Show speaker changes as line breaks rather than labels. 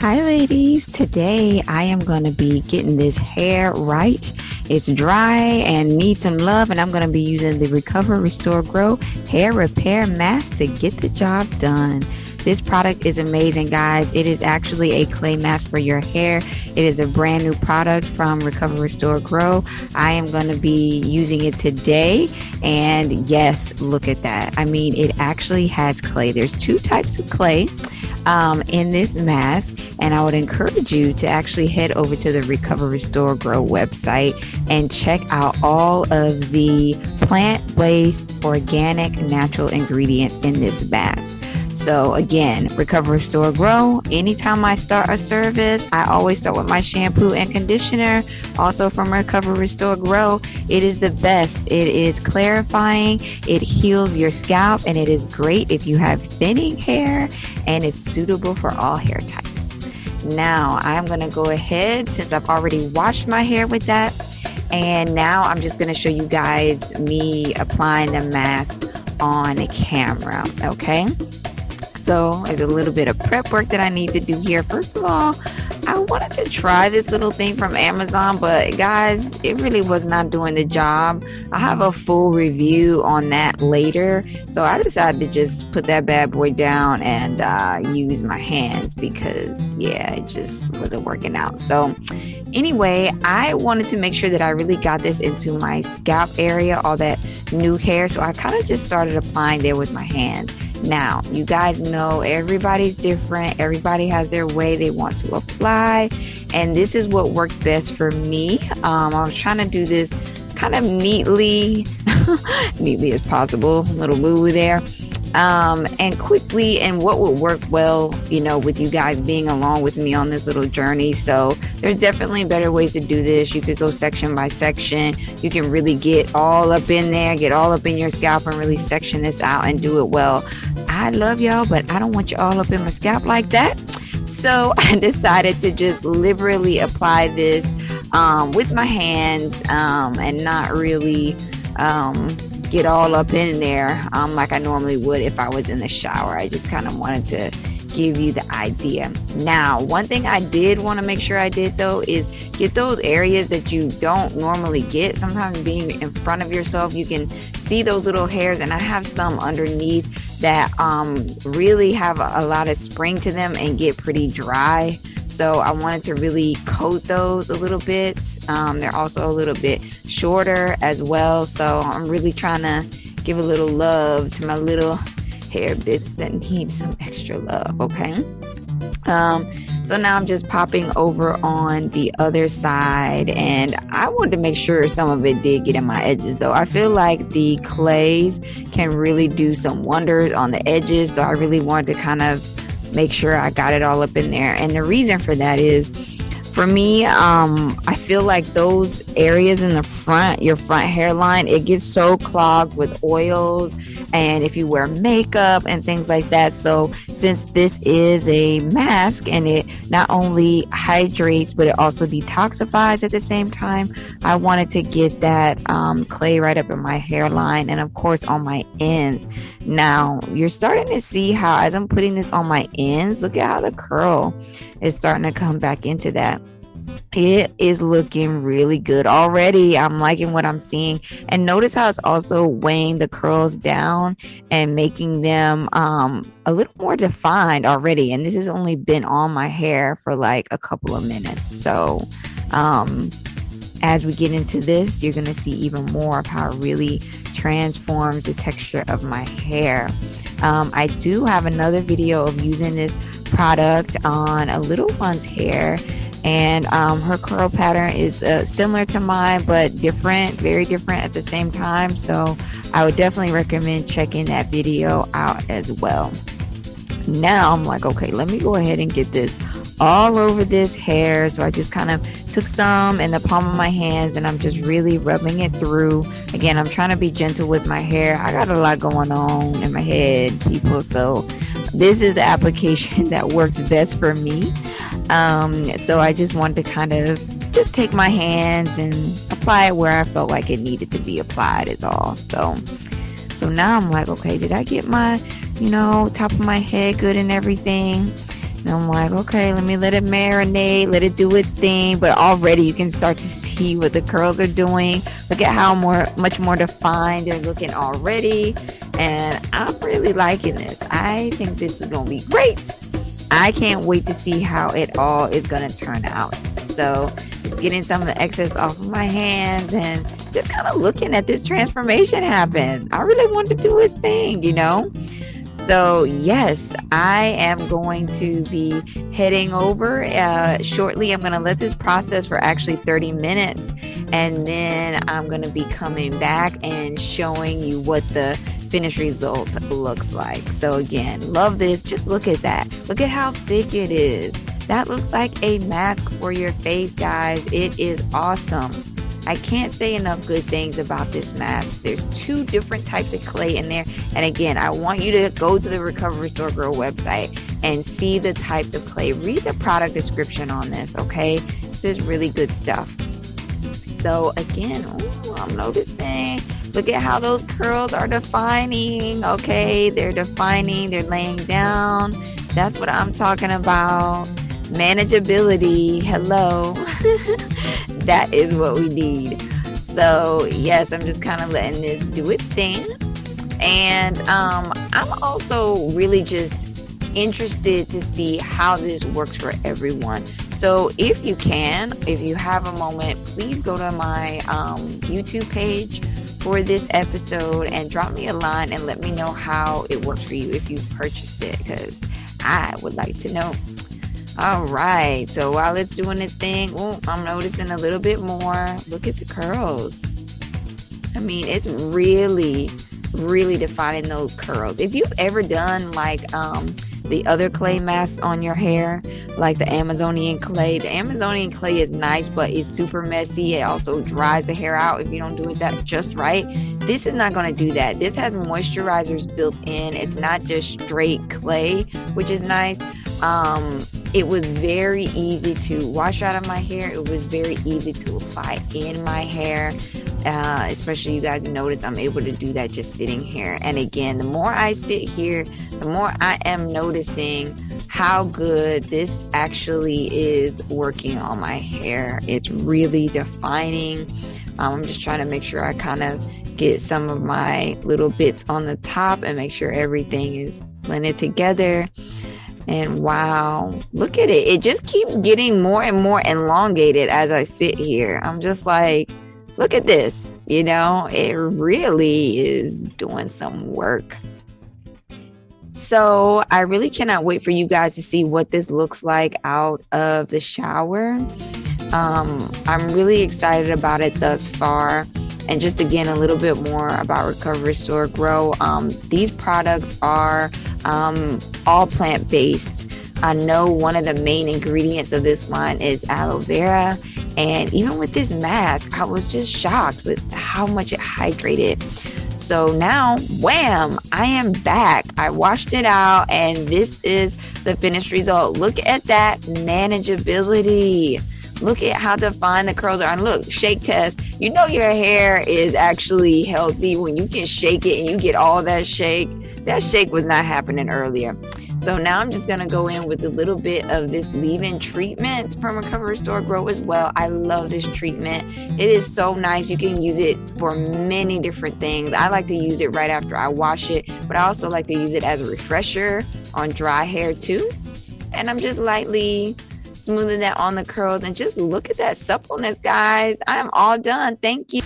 Hi, ladies. Today I am going to be getting this hair right. It's dry and needs some love, and I'm going to be using the Recover, Restore, Grow Hair Repair Mask to get the job done. This product is amazing, guys. It is actually a clay mask for your hair. It is a brand new product from Recover, Restore, Grow. I am going to be using it today. And yes, look at that. I mean, it actually has clay. There's two types of clay um, in this mask. And I would encourage you to actually head over to the Recover, Restore, Grow website and check out all of the plant based, organic, natural ingredients in this mask. So again, recover, restore, grow. Anytime I start a service, I always start with my shampoo and conditioner. Also from Recover, Restore, Grow, it is the best. It is clarifying, it heals your scalp, and it is great if you have thinning hair, and it's suitable for all hair types. Now I'm gonna go ahead since I've already washed my hair with that. And now I'm just gonna show you guys me applying the mask on camera, okay? So there's a little bit of prep work that I need to do here. First of all, I wanted to try this little thing from Amazon, but guys, it really was not doing the job. I have a full review on that later. So I decided to just put that bad boy down and uh, use my hands because, yeah, it just wasn't working out. So, anyway, I wanted to make sure that I really got this into my scalp area, all that new hair. So I kind of just started applying there with my hand. Now, you guys know everybody's different, everybody has their way they want to apply, and this is what worked best for me. Um, I was trying to do this kind of neatly, neatly as possible, little woo there um, and quickly and what would work well, you know, with you guys being along with me on this little journey. So there's definitely better ways to do this. You could go section by section. You can really get all up in there, get all up in your scalp and really section this out and do it well. I love y'all, but I don't want you all up in my scalp like that. So I decided to just liberally apply this um, with my hands um, and not really um, get all up in there um, like I normally would if I was in the shower. I just kind of wanted to give you the idea. Now, one thing I did want to make sure I did though is get those areas that you don't normally get. Sometimes being in front of yourself, you can see those little hairs, and I have some underneath that um, really have a, lot of spring to them and get pretty dry. So I wanted to really coat those a little bit. Um, they're also a little bit shorter as well. So I'm really trying to give a little love to my little hair bits that need some extra love. Okay. Um, so now I'm just popping over on the other side, and I wanted to make sure some of it did get in my edges though. I feel like the clays can really do some wonders on the edges, so I really wanted to kind of make sure I got it all up in there. And the reason for that is for me, um, I feel like those areas in the front, your front hairline, it gets so clogged with oils and if you wear makeup and things like that. So, since this is a mask and it not only hydrates but it also detoxifies at the same time, I wanted to get that um, clay right up in my hairline and, of course, on my ends. Now, you're starting to see how, as I'm putting this on my ends, look at how the curl is starting to come back into that it is looking really good already. I'm liking what I'm seeing. And notice how it's also weighing the curls down and making them um, a little more defined already. And this has only been on my hair for like a couple of minutes. So, um, as we get into this, you're going to see even more of how it really transforms the texture of my hair. Um, I do have another video of using this product on a little one's hair and um, her curl pattern is uh, similar to mine but different very different at the same time. So i would definitely recommend checking that video out as well. Now i'm like okay let me go ahead and get this all over this hair. So i just kind of took some in the palm of my hands and i'm just really rubbing it through. Again i'm trying to be gentle with my hair. I got a lot going on in my head people. So this is the application that works best for me um, so I just wanted to kind of just take my hands and apply it where I felt like it needed to be applied is all. So so now I'm like, okay, did I get my, you know, top of my head good and everything? And I'm like, okay, let me let it marinate, let it do its thing. But already you can start to see what the curls are doing. Look at how more, much more defined they're looking already. And I'm really liking this. I think this is to be great. I can't wait to see how it all is going to turn out. So, getting some of the excess off of my hands and just kind of looking at this transformation happen. I really want to do his thing, you know? So, yes, I am going to be heading over uh, shortly. I'm going to let this process for actually 30 minutes and then I'm going to be coming back and showing you what the finished result looks like. So, again, love this. Just look at that. Look at how thick it is. That looks like a mask for your face, guys. It is awesome. I can't say enough good things about this mask. There's two different types of clay in there. And again, I want you to go to the Recover Restore Grow website and see the types of clay. Read the product description on this, okay? This is really good stuff. So again, ooh, I'm noticing. Look at how those curls are defining. Okay, they're defining, they're laying down. That's what I'm talking about. Manageability. Hello. that is what we need. So, yes, I'm just kind of letting this do its thing. And um, I'm also really just interested to see how this works for everyone. So, if you can, if you have a moment, please go to my um, YouTube page for this episode and drop me a line and let me know how it works for you if you've purchased it because I would like to know. All right. So while it's doing its thing, ooh, I'm noticing a little bit more. Look at the curls. I mean, it's really, really defining those curls. If you've ever done like um, the other clay masks on your hair, like the Amazonian clay, the Amazonian clay is nice, but it's super messy. It also dries the hair out if you don't do it that just right. This is not going to do that. This has moisturizers built in. It's not just straight clay, which is nice. Um, it was very easy to wash out of my hair. It was very easy to apply in my hair. Uh, especially you guys notice I'm able to do that just sitting here. And again, the more I sit here, the more I am noticing how good this actually is working on my hair. It's really defining. Um, I'm just trying to make sure I kind of get some of my little bits on the top and make sure everything is blended together. And wow, look at it. It just keeps getting more and more elongated as I sit here. I'm just like, look at this. You know, it really is doing some work. So I really cannot wait for you guys to see what this looks like out of the shower. Um, I'm really excited about it thus far. And just again, a little bit more about Recover, Restore, Grow. Um, these products are um, all plant based. I know one of the main ingredients of this line is aloe vera. And even with this mask, I was just shocked with how much it hydrated. So now, wham, I am back. I washed it out, and this is the finished result. Look at that manageability. Look at how defined the curls are. And look, shake test. You know your hair is actually healthy when you can shake it and you get all that shake. That shake was not happening earlier. So now I'm just going to go in with a little bit of this leave-in treatment from Recover Restore Grow as well. I love this treatment. It is so nice. You can use it for many different things. I like to use it right after I wash it, but I also like to use it as a refresher on dry hair too. And I'm just lightly smoothing that on the curls and just look at that suppleness, guys. I am all done. Thank you.